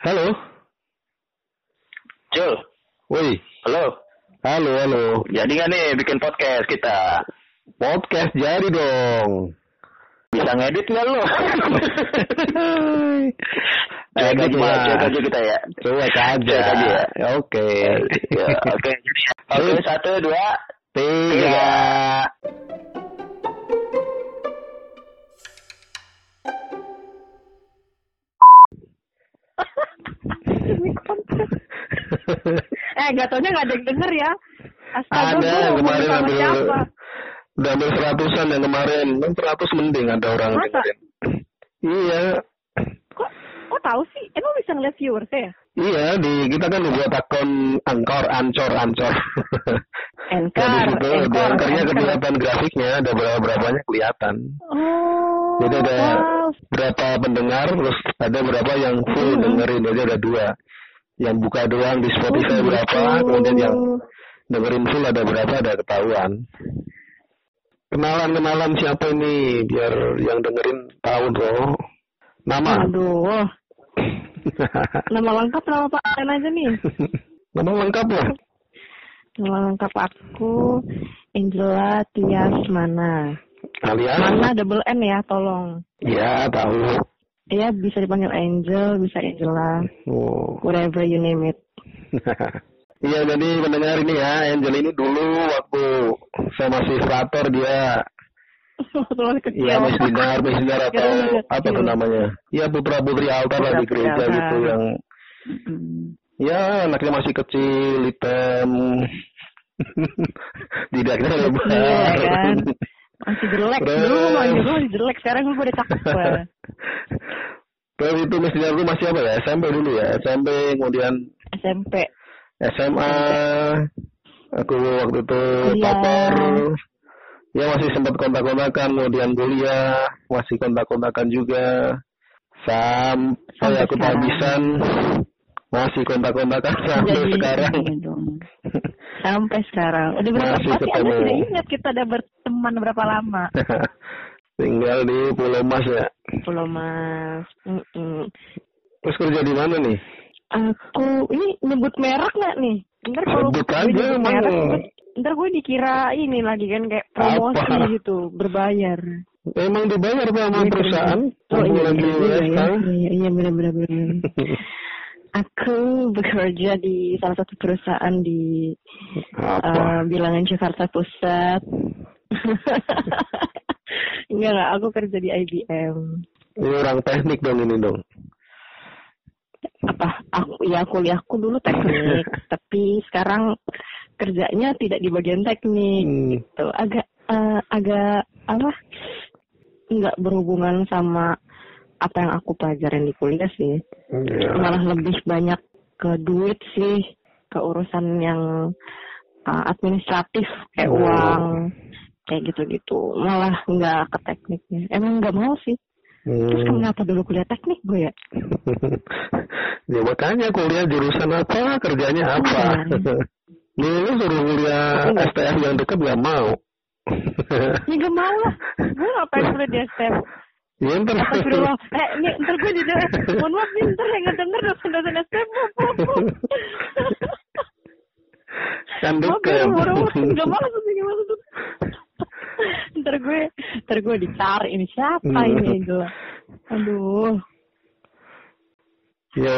Halo. Jul, Woi. halo. Halo, halo. Jadi nggak nih bikin podcast kita? Podcast jadi dong. Bisa ngedit nggak lo? Cuek aja, cuek aja kita ya. Cuek aja. Cuek aja ya. Oke. Ya, Oke, oke satu dua Tiga. eh gak taunya gak ada yang denger ya Astaga, Ada yang kemarin ambil siapa? udah ambil seratusan yang kemarin. Kan seratus mending ada orang Masa? dengerin. Iya. Kok, kok tahu sih? Emang bisa ngeliat viewers ya? Iya, di kita kan buat akun Angkor, Ancor, Ancor. Anchor, Nah, di situ di Anchor. kelihatan grafiknya, ada berapa berapanya kelihatan. Oh, Jadi ada wow. berapa pendengar, terus ada berapa yang full Mhm. dengerin, jadi ada dua. Yang buka doang di Spotify Oh, berapa, gitu. kemudian yang dengerin full ada berapa, ada ketahuan. Kenalan-kenalan siapa ini, biar yang dengerin tahu loh. Nama. Aduh, nama lengkap nama Pak Ren aja nih. Nama lengkap lah. Nama lengkap aku Angela Tias Mana. Alias? Mana double N ya, tolong. Ya, tahu. Ya bisa dipanggil Angel, bisa Angela, Oh. whatever you name it. Iya jadi pendengar ini ya Angel ini dulu waktu saya masih frater dia. Iya Miss Dinar, Miss Dinar atau apa tuh namanya? Iya putra putri altar lah di gereja gitu yang Mm. ya anaknya masih kecil, hitam, tidaknya lebar. Iya, kan? Masih jelek Terus. dulu manggil gue masih jelek sekarang gue udah cakep gue. Terus itu Dinar itu masih apa ya? SMP dulu ya, SMP kemudian SMP. SMA. Aku waktu itu Kuliah. topper. Ya masih sempat kontak-kontakan, kemudian kuliah, masih kontak-kontakan juga. Sampai Sampai aku kehabisan, masih kontak-kontakan sampai Jadi sekarang. iya. Sampai sekarang. Udah berapa Masih pasti Anda ketemu. tidak ingat kita udah berteman berapa lama. Tinggal di Pulau Mas ya. Pulau Mas. Mm-mm. Terus kerja di mana nih? Aku ini nyebut merek nggak nih? Ntar kalau gue aja, nyebut emang. merek, ntar- gue dikira ini lagi kan kayak promosi Apa? gitu, berbayar. Emang dibayar sama Iya, perusahaan? Oh iya, iya, iya, iya, iya, iya, benar benar benar. Aku bekerja di salah satu perusahaan di Apa? eh, bilangan Jakarta Pusat. enggak enggak, aku kerja di IBM. Ini orang teknik dong ini dong. Apa? Aku ya kuliahku dulu teknik, tapi sekarang kerjanya tidak di bagian teknik. Hmm. Gitu. Agak eh, agak apa? Enggak berhubungan sama apa yang aku pelajarin di kuliah sih. Ya. malah lebih banyak ke duit sih ke urusan yang uh, administratif kayak Oh. uang kayak gitu-gitu malah nggak ke tekniknya emang nggak mau sih terus Hmm. kenapa dulu kuliah teknik gue ya ya makanya kuliah jurusan apa, kerjanya apa. Nih lu suruh kuliah. STF yang deket gak mau. ya nggak mau lah gue ngapain kuliah di STM ya ntar. Astagfirullah eh ini ntar gue di mohon maaf nih ntar yang ngedenger dosen-dosen maaf. kan deket. ya. Nggak maksud ini maksud. ntar gue, ntar gue dicari ini siapa Hmm. ini Angela. Aduh, Yo,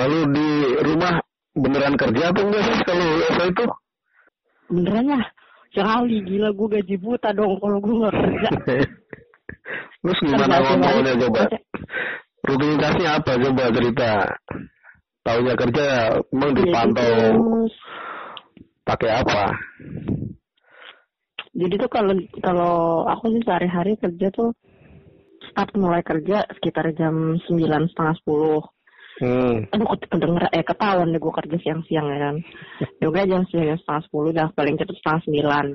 lalu di rumah beneran kerja atau enggak sih kalau saya itu? beneran lah. Sekali gila gue gaji buta dong kalau gue nggak kerja. Terus gimana ngomongnya coba? Rutinitasnya apa coba cerita? Taunya kerja emang dipantau pakai apa? jadi tuh kalau kalau aku sih sehari-hari kerja tuh start mulai kerja sekitar jam sembilan setengah sepuluh. Hmm. aduh ket- kedenger eh ketahuan deh gue kerja siang-siang ya kan yoga jam sembilan setengah sepuluh dah paling cepat setengah sembilan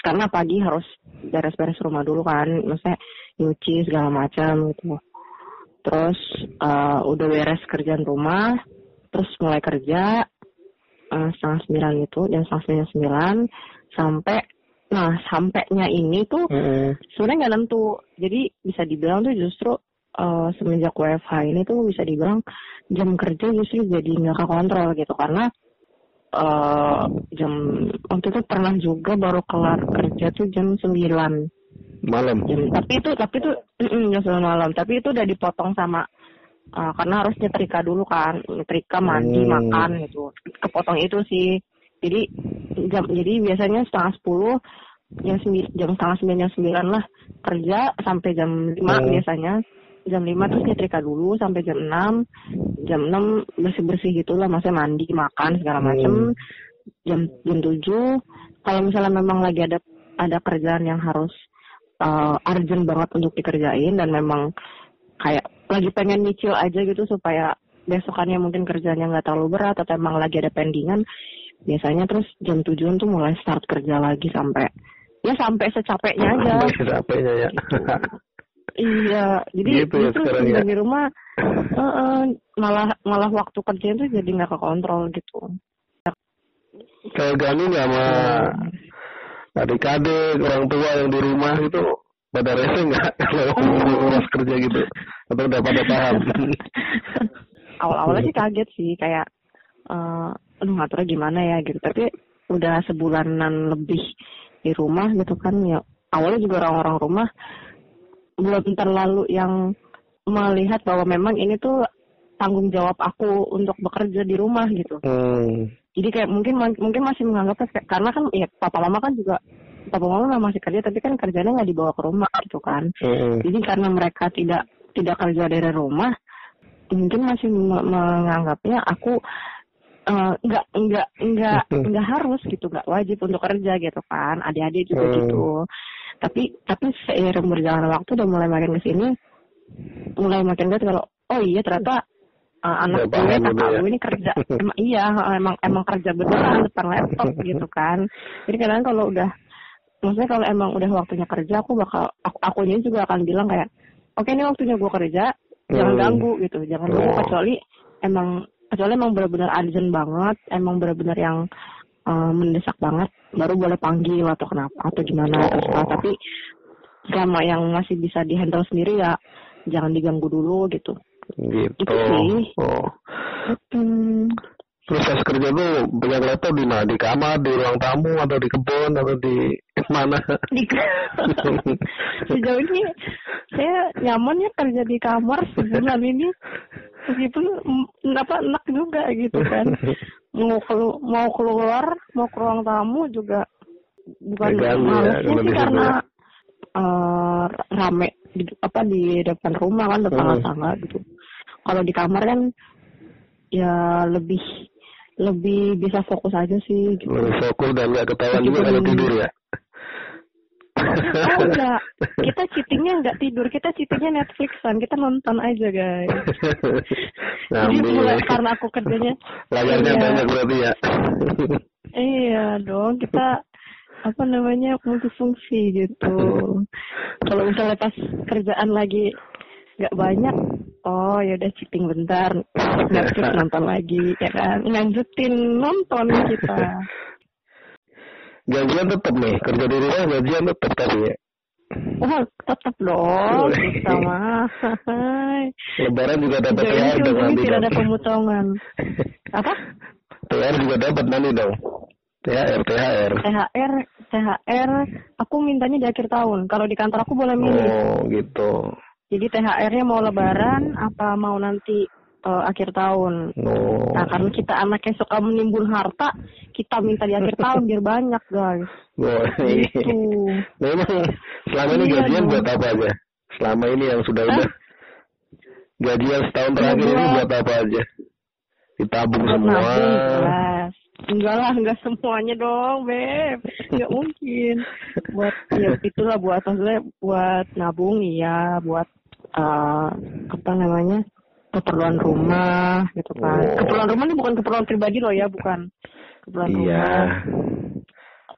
karena pagi harus beres-beres rumah dulu kan maksudnya nyuci segala macam gitu. Terus eh, udah beres kerjaan rumah terus mulai kerja eh, setengah sembilan itu jam setengah sembilan sembilan sampai nah sampainya ini tuh Mm-mm. sebenarnya nggak nentu. Jadi bisa dibilang tuh justru eh, semenjak WFH ini tuh bisa dibilang jam kerja justru jadi nggak kekontrol gitu. Karena eh jam waktu itu pernah juga baru kelar kerja tuh jam 9 Malam. jam tapi itu tapi itu jam 9 malam. Tapi itu udah dipotong sama eh, karena harus nyetrika dulu kan. Nyetrika mandi Hmm. makan gitu. Kepotong itu sih. Jadi jam jadi biasanya setengah sepuluh jam sembilan jam setengah sembilan jam sembilan lah. Kerja sampai jam lima Hmm. biasanya jam lima terus nyetrika dulu sampai jam enam. Jam enam bersih bersih gitulah maksudnya mandi makan segala macem. Hmm. jam jam tujuh. Kalau misalnya memang lagi ada ada kerjaan yang harus uh, urgent banget untuk dikerjain dan memang kayak lagi pengen nyicil aja gitu supaya besokannya mungkin kerjanya nggak terlalu berat atau emang lagi ada pendingan biasanya terus jam tujuan tuh mulai start kerja lagi sampai ya sampai secapeknya aja. Sampai capeknya ya. Iya jadi Gitu ya kerja ya. di rumah eh, eh, malah malah waktu kerja itu jadi nggak kekontrol gitu Kayak Gani nggak sama adik-adik, orang tua yang di rumah gitu pada rese nggak kalau Oh. urus kerja gitu atau udah pada paham? awal-awalnya sih kaget sih kayak eh aduh ngaturnya gimana ya gitu tapi udah sebulanan lebih di rumah gitu kan ya awalnya juga orang-orang rumah belum terlalu yang melihat bahwa memang ini tuh tanggung jawab aku untuk bekerja di rumah gitu Hmm. jadi kayak mungkin mungkin masih menganggapnya kayak- karena kan ya papa mama kan juga papa mama masih kerja tapi kan kerjanya nggak dibawa ke rumah gitu kan Hmm. jadi karena mereka tidak tidak kerja dari rumah, mungkin masih me- menganggapnya aku eh, nggak nggak nggak nggak harus gitu, nggak wajib untuk kerja gitu kan. Adik-adik juga Hmm. gitu. Tapi tapi seiring berjalan waktu udah mulai makin ke sini, mulai makin lihat kalau oh iya ternyata eh, anak gue gitu kakak ya. gue ini kerja emang iya emang emang kerja beneran depan laptop gitu kan. Jadi kadang kalau udah maksudnya kalau emang udah waktunya kerja aku bakal aku akunya juga akan bilang kayak oke ini waktunya gue kerja jangan Hmm. ganggu gitu jangan ganggu Oh. kecuali emang kecuali emang benar-benar urgent banget emang benar-benar yang eh, mendesak banget baru boleh panggil atau kenapa atau gimana Oh. terserah tapi selama yang masih bisa dihandle sendiri ya jangan diganggu dulu gitu Gitu. Itu sih. Oh. hmm, Terus pas kerja tuh pegang laptop di mana? Di kamar, di ruang tamu, atau di kebun, atau di mana? di sejauh ini saya nyaman ya kerja di kamar sebulan ini meskipun mm, apa enak juga gitu kan mau kelu mau keluar mau ke ruang tamu juga bukan ya, malesnya di sih karena ya. eh, rame di, apa di depan rumah kan tetangga Hmm. tetangga gitu kalau di kamar kan ya lebih lebih bisa fokus aja sih gitu Lebih fokus dan nggak ketahuan juga kalau tidur ya. Oh enggak, kita cheatingnya enggak tidur, kita cheatingnya Netflixan, kita nonton aja guys. Jadi mulai karena aku kerjanya, Layarnya Iya. banyak berarti ya. iya dong kita apa namanya multifungsi gitu. Kalau misalnya pas kerjaan lagi nggak banyak, oh ya udah cheating bentar, Netflix nonton lagi, ya kan, lanjutin nonton kita. Gajian tetap nih, kerja di rumah gajian tetap tapi ya. Wah tetap dong, kita mah. Hai. Lebaran juga dapat THR sih dong nanti tidak ada pemotongan. Apa? THR juga dapat nanti dong. THR, THR. THR, THR, aku mintanya di akhir tahun. Kalau di kantor aku boleh milih. Oh gitu. Jadi THR-nya mau lebaran apa mau nanti eh, akhir tahun. Oh. Nah, karena kita anak yang suka menimbun harta, kita minta di akhir tahun biar banyak, guys. Oh, Gitu. Memang selama ini Iya gajian dong. buat apa aja? Selama ini yang sudah udah gajian setahun terakhir ini buat- apa aja? Ditabung Buat semua. jelas. Enggak lah, enggak semuanya dong, Beb. Enggak mungkin. Buat, ya itulah buat, maksudnya buat nabung, iya. Buat, eh apa namanya, keperluan rumah, gitu kan. Oh. Keperluan rumah ini bukan keperluan pribadi loh ya, bukan. Keperluan Iya. rumah,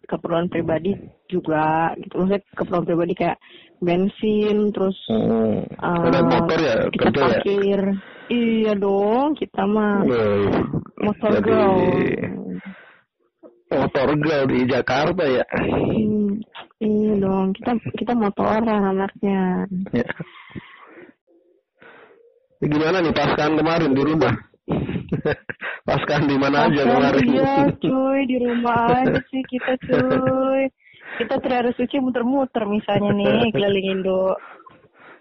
keperluan pribadi juga, gitu. Maksudnya keperluan pribadi kayak bensin, terus Hmm. eh, Ada motor ya, kita kerja ya? parkir. Iya dong, kita mah Woi, motor jadi girl. motor girl di Jakarta ya. Hmm, iya dong, kita kita motoran anaknya. Ya. Ini gimana nih paskan kemarin di rumah? paskan di mana aja kemarin? Iya cuy di rumah aja sih kita cuy. Kita terharu suci muter-muter misalnya nih keliling Indo.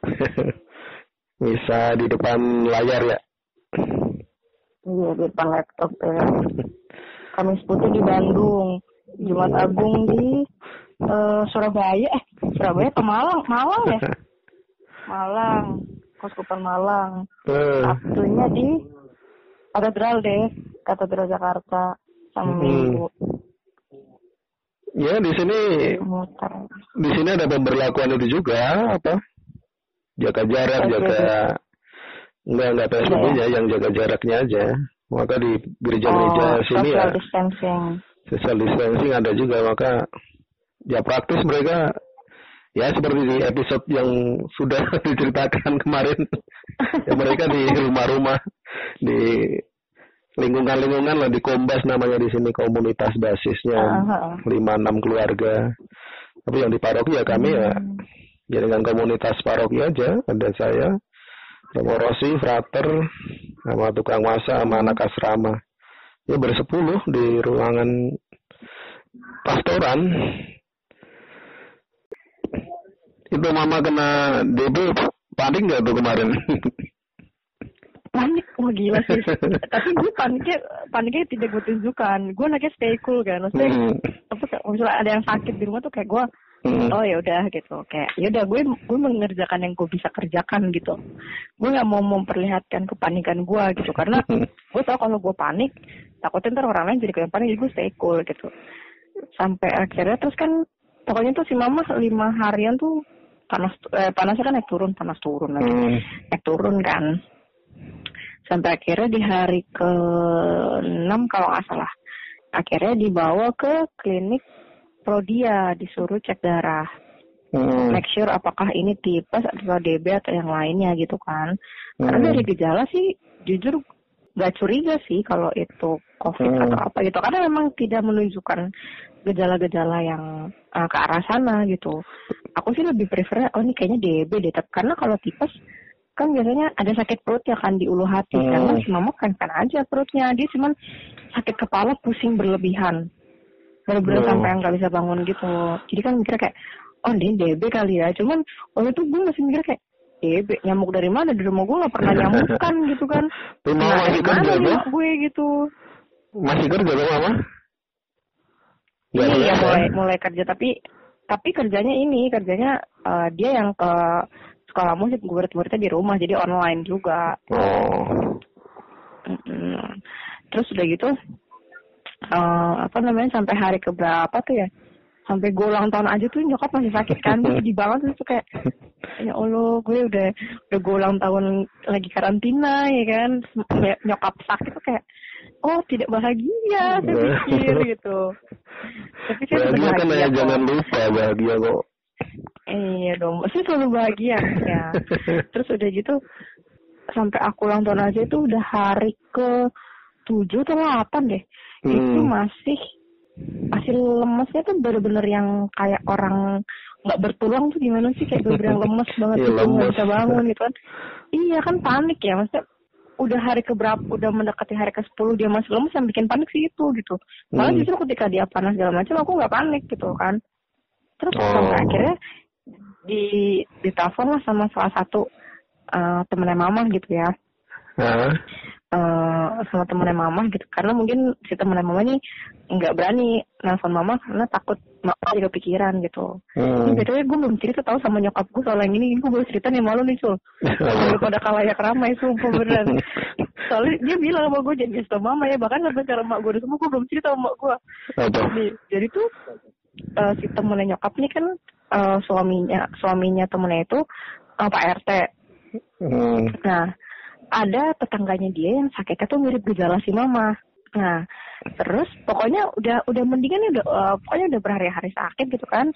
Bisa di depan layar ya. Iya di depan laptop ya. Kamis putih di Bandung. Jumat Agung di eh, Surabaya. Eh Surabaya apa Malang? Malang ya? Malang. Koskupan Malang. Eh, Sabtunya di Katedral deh. Katedral Jakarta. Sama Hmm. Minggu. ya di sini Muter. di sini ada pemberlakuan itu juga apa? Jaga jarak, PSBB. jaga enggak enggak PSBB Iya. ya, yang jaga jaraknya aja. Maka di gereja-gereja Oh, sini ya social distancing. social distancing ada juga maka ya praktis mereka ya seperti di episode yang sudah diceritakan kemarin ya mereka di rumah-rumah di lingkungan-lingkungan lah di Kombas namanya di sini komunitas basisnya lima enam keluarga tapi yang di paroki ya kami ya Hmm. jaringan komunitas paroki aja ada saya sama Rosi, Frater, sama tukang masak, sama anak asrama. Ya bersepuluh di ruangan pastoran. Itu mama kena DB panik nggak tuh kemarin? panik wah gila sih. Tapi gue paniknya paniknya tidak gue tunjukkan. Gue anaknya stay cool kan. Maksudnya Hmm. apa kayak misalnya ada yang sakit di rumah tuh kayak gue Hmm. oh ya udah gitu. Kayak ya udah gue gue mengerjakan yang gue bisa kerjakan gitu. Gue nggak mau memperlihatkan kepanikan gue gitu. Karena gue tau kalau gue panik takutnya ntar orang lain jadi kayak panik jadi gue stay cool gitu. Sampai akhirnya terus kan pokoknya tuh si mama lima harian tuh panas eh, panasnya kan naik turun panas turun lagi Hmm. naik turun kan sampai akhirnya di hari ke enam kalau nggak salah akhirnya dibawa ke klinik Prodia disuruh cek darah Hmm. make sure apakah ini tipes atau DB atau yang lainnya gitu kan karena Hmm. dari gejala sih jujur nggak curiga sih kalau itu COVID Hmm. atau apa gitu karena memang tidak menunjukkan gejala-gejala yang uh, ke arah sana gitu aku sih lebih prefer oh ini kayaknya DB deh Tapi karena kalau tipes kan biasanya ada sakit perut ya kan di ulu hati Hmm. karena si mama kan kan aja perutnya dia cuman sakit kepala pusing berlebihan bener-bener Hmm. sampai nggak bisa bangun gitu jadi kan mikirnya kayak oh ini DB kali ya cuman waktu itu gue masih mikir kayak DB nyamuk dari mana di rumah gue nggak pernah nyamukan gitu kan Tuh nah dari mana tuh? mak gue gitu Masih kerja? Nggak iya selesai. mulai mulai kerja tapi tapi kerjanya ini kerjanya eh, dia yang ke sekolah musik murid-muridnya di rumah jadi online juga Oh. Mm-mm. terus udah gitu eh, apa namanya sampai hari keberapa tuh ya sampai gue ulang tahun aja tuh nyokap masih sakit kan sedih banget terus tuh kayak ya allah gue udah udah gue ulang tahun lagi karantina ya kan Ny- nyokap sakit tuh kayak oh tidak bahagia saya pikir gitu tapi saya Bahagia tetap kan ya jangan lupa bahagia kok. Iya dong, saya selalu bahagia ya. Terus udah gitu sampai aku ulang tahun aja itu udah hari ke tujuh atau delapan deh. Itu Hmm. masih masih lemesnya tuh bener-bener yang kayak orang nggak bertulang tuh gimana sih kayak bener-bener lemes banget Iya, gitu nggak bisa bangun gitu kan. Iya kan panik ya maksudnya udah hari ke berapa udah mendekati hari ke 10 dia masih lemes yang bikin panik sih itu gitu. Malah Hmm. justru ketika dia panas segala macam aku nggak panik gitu kan. Terus Oh. sampai akhirnya di ditelepon lah sama salah satu eh, temennya mama gitu ya Hah? eh sama temennya mama gitu karena mungkin si temennya mama ini nggak berani nelfon mama karena takut mama jadi kepikiran gitu. Hmm. Ini btw gue belum cerita tahu sama nyokap gue soal yang ini, gue baru cerita nih malu nih sul. Daripada kalayak ramai sumpah beneran. Soalnya dia bilang sama gue kasih tau mama ya bahkan sampai sekarang mak gue udah sembuh gue belum cerita sama mak gue. Nih, jadi tuh eh, si temennya nyokap nih kan eh, suaminya suaminya temennya itu eh, Pak RT. Hmm. Nah, ada tetangganya dia yang sakitnya tuh mirip gejala si mama. Nah, terus pokoknya udah udah mendingan nih, udah eh, pokoknya udah berhari-hari sakit gitu kan.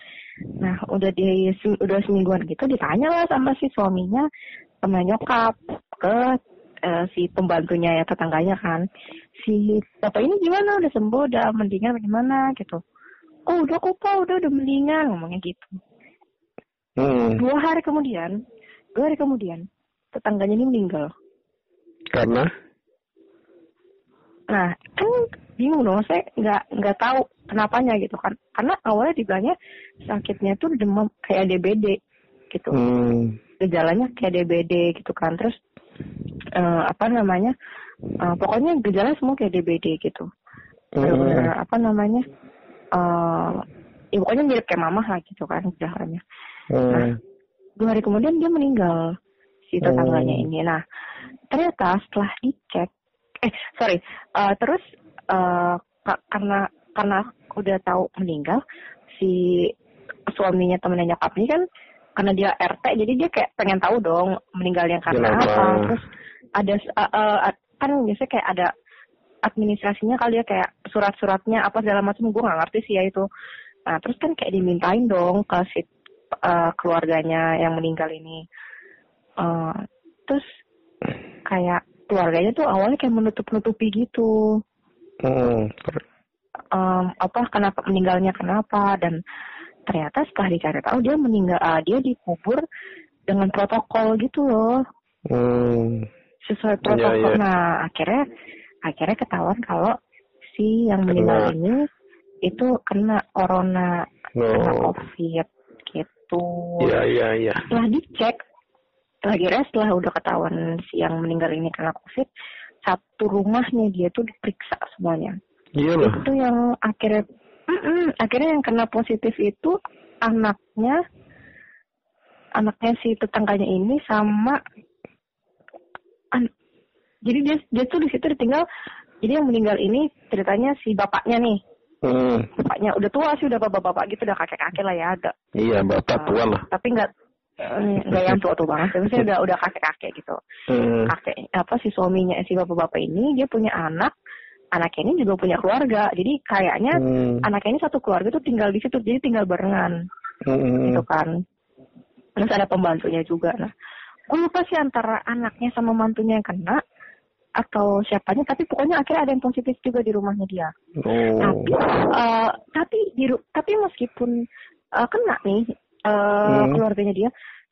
Nah, udah di udah semingguan gitu ditanya lah sama si suaminya sama nyokap ke eh, si pembantunya ya tetangganya kan. Si bapak ini gimana udah sembuh udah mendingan gimana gitu. Oh udah kok udah udah mendingan ngomongnya gitu. Hmm. Dua hari kemudian, dua hari kemudian tetangganya ini meninggal. Karena Nah, kan bingung dong, saya nggak nggak tahu kenapanya gitu kan. Karena awalnya dibilangnya sakitnya tuh demam kayak DBD gitu. hmm, Gejalanya kayak DBD gitu kan. Terus eh, apa namanya? eh, pokoknya gejala semua kayak DBD gitu. Bener-bener apa namanya? eh ya pokoknya mirip kayak mamah lah gitu kan gejalanya. hmm, Dua hari kemudian dia meninggal si tetangganya Oh. ini. Nah, ternyata setelah dicek, eh sorry, eh, terus ka- karena karena udah tahu meninggal, si suaminya temennya nyokap ini kan karena dia RT, jadi dia kayak pengen tahu dong meninggalnya karena Kenapa? apa. Terus ada eh, ad- kan biasanya kayak ada administrasinya kali ya kayak surat-suratnya apa segala macam gue nggak ngerti sih ya itu. Nah terus kan kayak dimintain dong ke si eh, keluarganya yang meninggal ini. Eh, terus kayak keluarganya tuh awalnya kayak menutup-nutupi gitu. hmm, Em, apa kenapa meninggalnya kenapa dan ternyata setelah dicari tahu dia meninggal ah, dia dikubur dengan protokol gitu loh hmm, sesuai Iya, protokol. iya. Nah akhirnya akhirnya ketahuan kalau si yang meninggal Kena. ini itu kena corona, kena oh, covid gitu. iya iya iya. Setelah dicek, akhirnya setelah udah ketahuan si yang meninggal ini kena covid, satu rumahnya dia tuh diperiksa semuanya. Iya loh. Itu yang akhirnya, Mm-mm, akhirnya yang kena positif itu anaknya, anaknya si tetangganya ini sama an- jadi dia dia tuh di situ ditinggal jadi yang meninggal ini ceritanya si bapaknya nih Hmm, bapaknya udah tua sih udah bapak-bapak gitu udah kakek-kakek lah ya ada iya bapak tua lah. tapi nggak nggak yang tua-tua banget. Tapi saya udah udah kakek-kakek gitu. Hmm, kakek apa si suaminya si bapak-bapak ini dia punya anak. Anaknya ini juga punya keluarga. Jadi kayaknya hmm, anaknya ini satu keluarga tuh tinggal di situ jadi tinggal barengan. Hmm, gitu kan. Terus ada pembantunya juga. Nah gue lupa sih antara anaknya sama mantunya yang kena atau siapanya tapi pokoknya akhirnya ada yang positif juga di rumahnya dia. Oh, tapi eh, tapi di tapi meskipun eh, kena nih eh, Hmm. keluarganya dia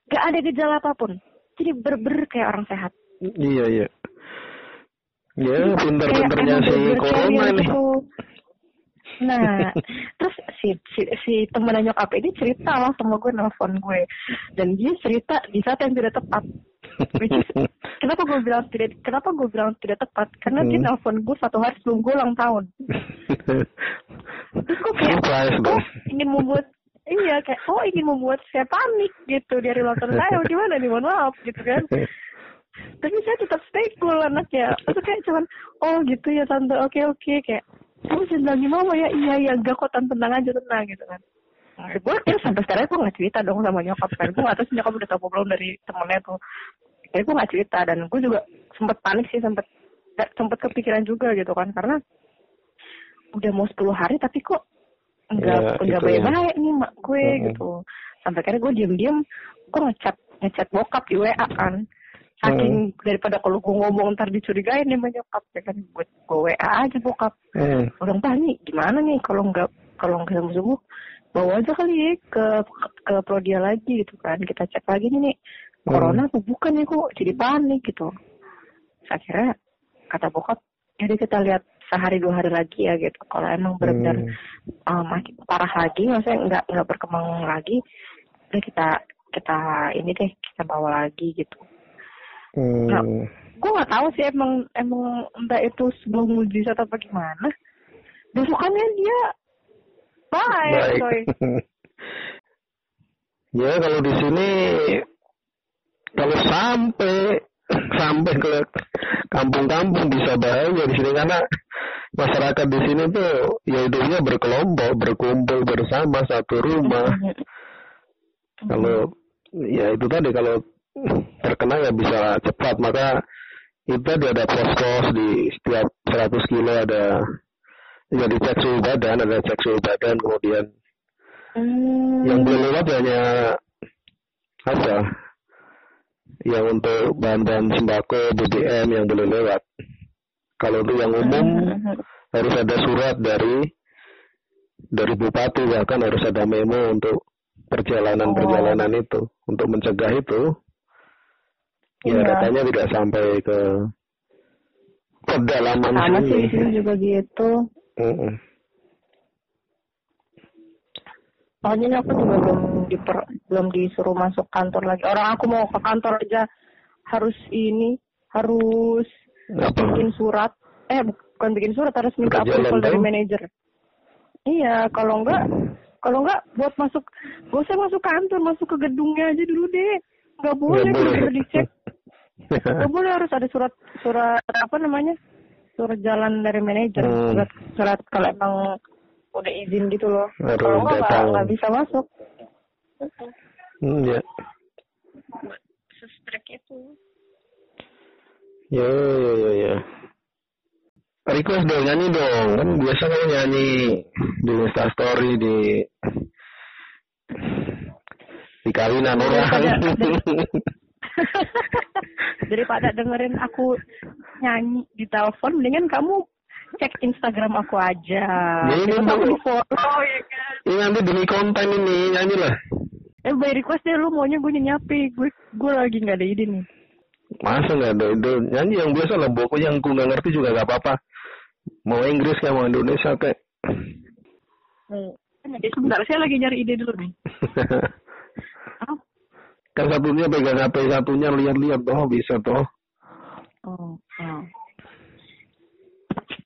gak ada gejala apa pun jadi berber kayak orang sehat iya iya. Ya, pinter-pinternya si corona nih. gitu. Nah, terus si si, si temen nyokap ini cerita lah sama gue nelfon gue dan dia cerita di saat yang tidak tepat. Which is, kenapa gue bilang tidak kenapa gue bilang tidak tepat? Karena dia Hmm. nelfon gue satu hari sebelum gue ulang tahun. Terus gue kayak dong. ingin membuat iya kayak oh ingin membuat saya panik gitu dari tahun saya. Gimana nih? Mohon maaf gitu kan. Tapi saya tetap stay cool anaknya. Terus kayak cuman oh gitu ya tante. Oke oke kayak kamu jangan mama ya. Iya iya enggak kok tante. Tenang aja tenang gitu kan. Nah, gue sampai sekarang gue nggak cerita dong sama nyokap kan. Gue sih nyokap udah apa belum dari temennya tuh. Jadi gue nggak cerita. Dan gue juga sempet panik sih sempet sempet kepikiran juga gitu kan. Karena udah mau 10 hari tapi kok enggak Ya, enggak itu ya. baik-baik nih mak gue Mm-mm. gitu. Sampai akhirnya gue diem-diem gue ngechat ngechat bokap di WA kan. Saking daripada kalau gue ngomong ntar dicurigain nih sama nyokap ya kan. Gue gue WA aja bokap. Hmm, pak nih gimana nih kalau nggak kalau nggak sembuh sembuh bawa aja kali ya ke ke prodia lagi gitu kan. Kita cek lagi nih nih. Hmm. corona apa bukan nih kok? Jadi panik gitu. Terus akhirnya kata bokap jadi kita lihat sehari dua hari lagi ya gitu. Kalau emang benar-benar hmm, uh, makin parah lagi maksudnya nggak nggak berkembang lagi udah kita kita ini deh kita bawa lagi gitu. Hmm. gue nggak tahu sih emang emang entah itu sebuah mujizat apa gimana. Besokannya dia baik, Baik. coy. Ya kalau di sini kalau sampai sampai ke kampung-kampung bisa bahaya di sini karena masyarakat di sini tuh ya hidupnya berkelompok berkumpul bersama satu rumah. Kalau ya itu tadi kalau terkena ya bisa cepat. Maka itu tadi ada pos-pos di setiap 100 kilo ada ya dicek suhu badan ada cek suhu badan kemudian Hmm. yang boleh lewat hanya apa yang untuk bahan-bahan sembako BBM yang boleh lewat kalau untuk yang umum Hmm. harus ada surat dari dari bupati bahkan harus ada memo untuk perjalanan-perjalanan Oh. itu untuk mencegah itu ya Iya. datanya tidak sampai ke pedalaman Sama sih di sini. juga gitu. Mm-mm. Soalnya ini aku juga belum diper, belum disuruh masuk kantor lagi. Orang aku mau ke kantor aja harus ini, harus Apa? bikin surat. Eh bukan bikin surat, harus minta approval dari manajer. Iya, kalau enggak, kalau enggak buat masuk, gak usah masuk kantor, masuk ke gedungnya aja dulu deh. Enggak boleh, Nggak boleh. dicek. Enggak boleh harus ada surat, surat apa namanya? Surat jalan dari manajer, Hmm. surat, surat kalau emang udah izin gitu loh. Kalau enggak nggak nggak bisa masuk. Hmm, ya. Sestrek itu. Ya, ya, ya, ya. Request dong, nyanyi dong. Kan biasa kamu nyanyi di Insta Story, di di kawinan orang. Daripada- dengerin aku nyanyi di telepon, mendingan kamu cek Instagram aku aja. Ini follow ya kan. ini nanti demi konten ini, nyanyi lah. Eh by request deh lu maunya gue nyanyi apa? Gue gue lagi nggak ada ide nih. Masa nggak ada itu? Nyanyi yang biasa lah, pokoknya yang ku nggak ngerti juga nggak apa-apa. Mau Inggris kayak mau Indonesia kayak. Hmm. Sebentar saya lagi nyari ide dulu nih. Kan satunya pegang HP, satunya lihat-lihat toh bisa toh. Oh, oh.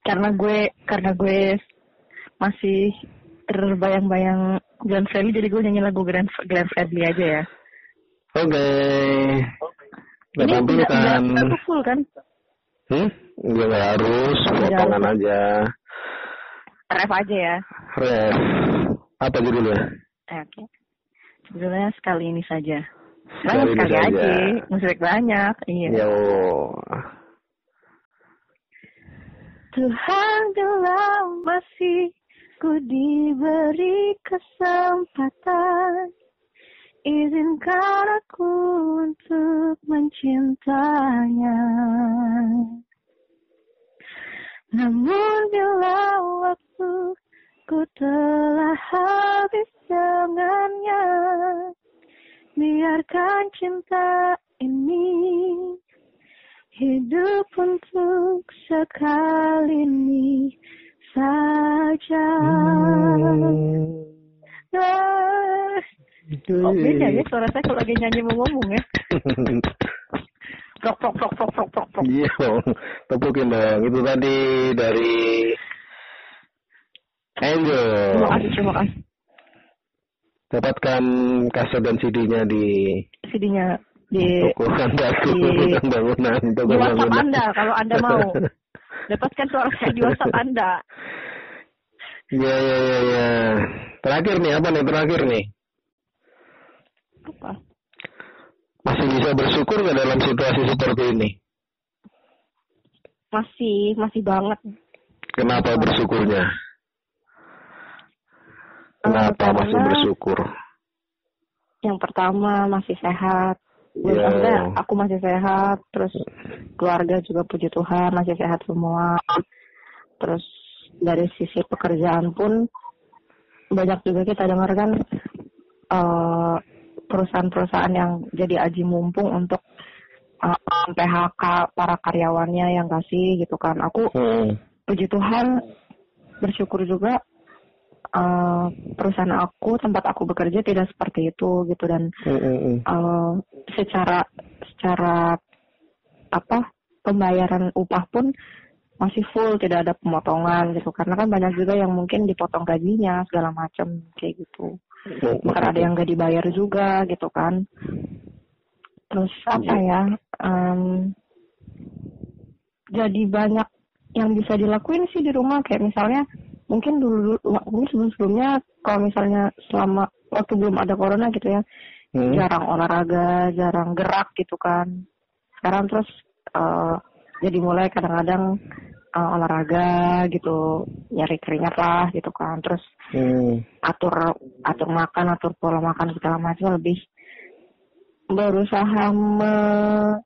Karena gue karena gue masih terbayang-bayang Glenn Fredly jadi gue nyanyi lagu Glenn, Glenn Fredly aja ya. Oke. Kita Ini tidak tampilkan. tidak tidak full kan? Hmm? Nggak nggak harus, potongan aja. Ref aja ya. Ref. Apa judulnya? Eh, Oke. Judulnya sekali ini saja. Sekali Banyak sekali saja. aja. Musik banyak. Iya. Yo. Tuhan bila masih ku diberi kesempatan. Izinkan aku untuk mencintanya Namun bila waktu ku telah habis dengannya Biarkan cinta ini Hidup untuk sekali ini saja. Ah. Oh, beda ya suara saya kalau lagi nyanyi mau ngomong ya. Prok prok prok prok prok prok prok. Iya, tepukin dong. Itu tadi dari Angel. Terima kasih, terima kasih. Dapatkan kaset dan CD-nya di CD-nya di toko Handaku, di- bangunan, toko di WhatsApp bangunan. Anda kalau Anda mau. Dapatkan suara saya di WhatsApp Anda. Iya, iya, iya, iya. Terakhir nih, apa nih terakhir nih? Apa? Masih bisa bersyukur nggak dalam situasi seperti ini? Masih, masih banget. Kenapa bersyukurnya? Kenapa karena- masih bersyukur? Yang pertama masih sehat. Gue Ya. maksudnya aku masih sehat, terus keluarga juga puji Tuhan masih sehat semua. Terus dari sisi pekerjaan pun banyak juga kita dengar kan eh, perusahaan-perusahaan yang jadi aji mumpung untuk eh, PHK para karyawannya yang kasih gitu kan. Aku Hmm. puji Tuhan bersyukur juga eh, perusahaan aku tempat aku bekerja tidak seperti itu gitu. Dan Hmm, hmm, hmm. eh, secara secara apa pembayaran upah pun masih full tidak ada pemotongan gitu. Karena kan banyak juga yang mungkin dipotong gajinya segala macam kayak gitu. Bahkan ada yang gak dibayar juga gitu kan. Terus apa ya em, jadi banyak yang bisa dilakuin sih di rumah. Kayak misalnya mungkin dulu mungkin sebelum sebelumnya kalau misalnya selama waktu belum ada corona gitu ya Hmm. jarang olahraga jarang gerak gitu kan sekarang terus eh, jadi mulai kadang-kadang eh, olahraga gitu nyari keringat lah gitu kan terus Hmm. atur atur makan atur pola makan segala macam lebih berusaha me-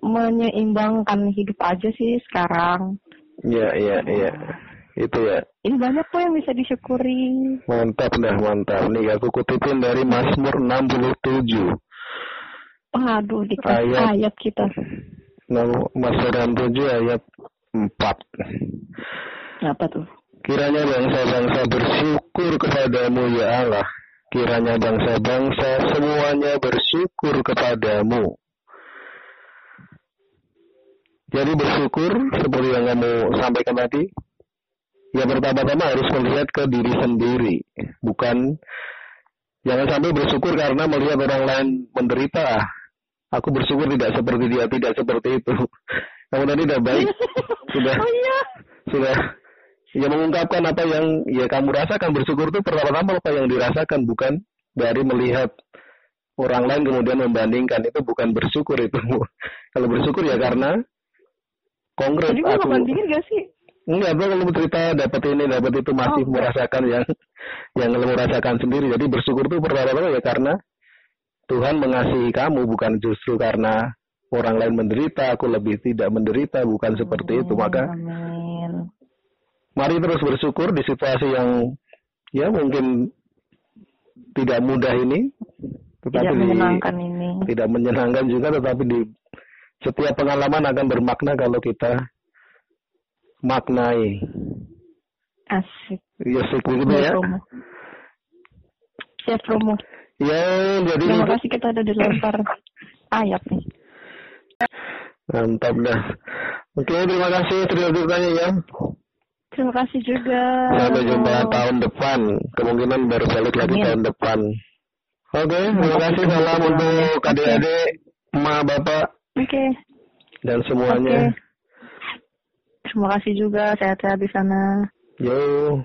menyeimbangkan hidup aja sih sekarang Iya, iya, iya. Itu ya. ini banyak kok yang bisa disyukuri Mantap dah, mantap. Nih aku kutipin dari Mazmur 67. Waduh, dikasih Ayat. ayat kita. Mazmur 67 ayat Empat. Apa tuh? Kiranya bangsa-bangsa bersyukur kepadamu ya Allah. Kiranya bangsa-bangsa semuanya bersyukur kepadamu. Jadi bersyukur seperti yang kamu sampaikan tadi. Ya pertama-tama harus melihat ke diri sendiri. Bukan jangan sampai bersyukur karena melihat orang lain menderita. Aku bersyukur tidak seperti dia, tidak seperti itu. Kamu tadi tidak baik. Sudah Oh iya. sudah ya mengungkapkan apa yang ya kamu rasakan bersyukur itu pertama-tama apa yang dirasakan bukan dari melihat orang lain kemudian membandingkan itu bukan bersyukur itu kalau bersyukur ya karena konkret Jadi aku bandingin gak sih? Enggak bro kalau cerita dapat ini dapat itu masih Oh, merasakan yang yang kamu rasakan sendiri jadi bersyukur itu pertama-tama ya karena Tuhan mengasihi kamu bukan justru karena orang lain menderita aku lebih tidak menderita bukan seperti itu maka Amin. mari terus bersyukur di situasi yang ya mungkin tidak mudah ini tetapi Tidak di- menyenangkan ini. tidak menyenangkan juga tetapi di setiap pengalaman akan bermakna kalau kita maknai Asik. ya begitu ya Romo. Siap Romo. ya jadi Terima kasih kita udah dilempar ayat nih. mantap dah oke terima kasih cerita-ceritanya ya Terima kasih juga. sampai jumpa Romo. tahun depan kemungkinan baru balik lagi Amin. tahun depan oke terima Terima kasih salam untuk adik-adik emak bapak Oke. dan semuanya Terima kasih juga. Sehat-sehat di sana. yo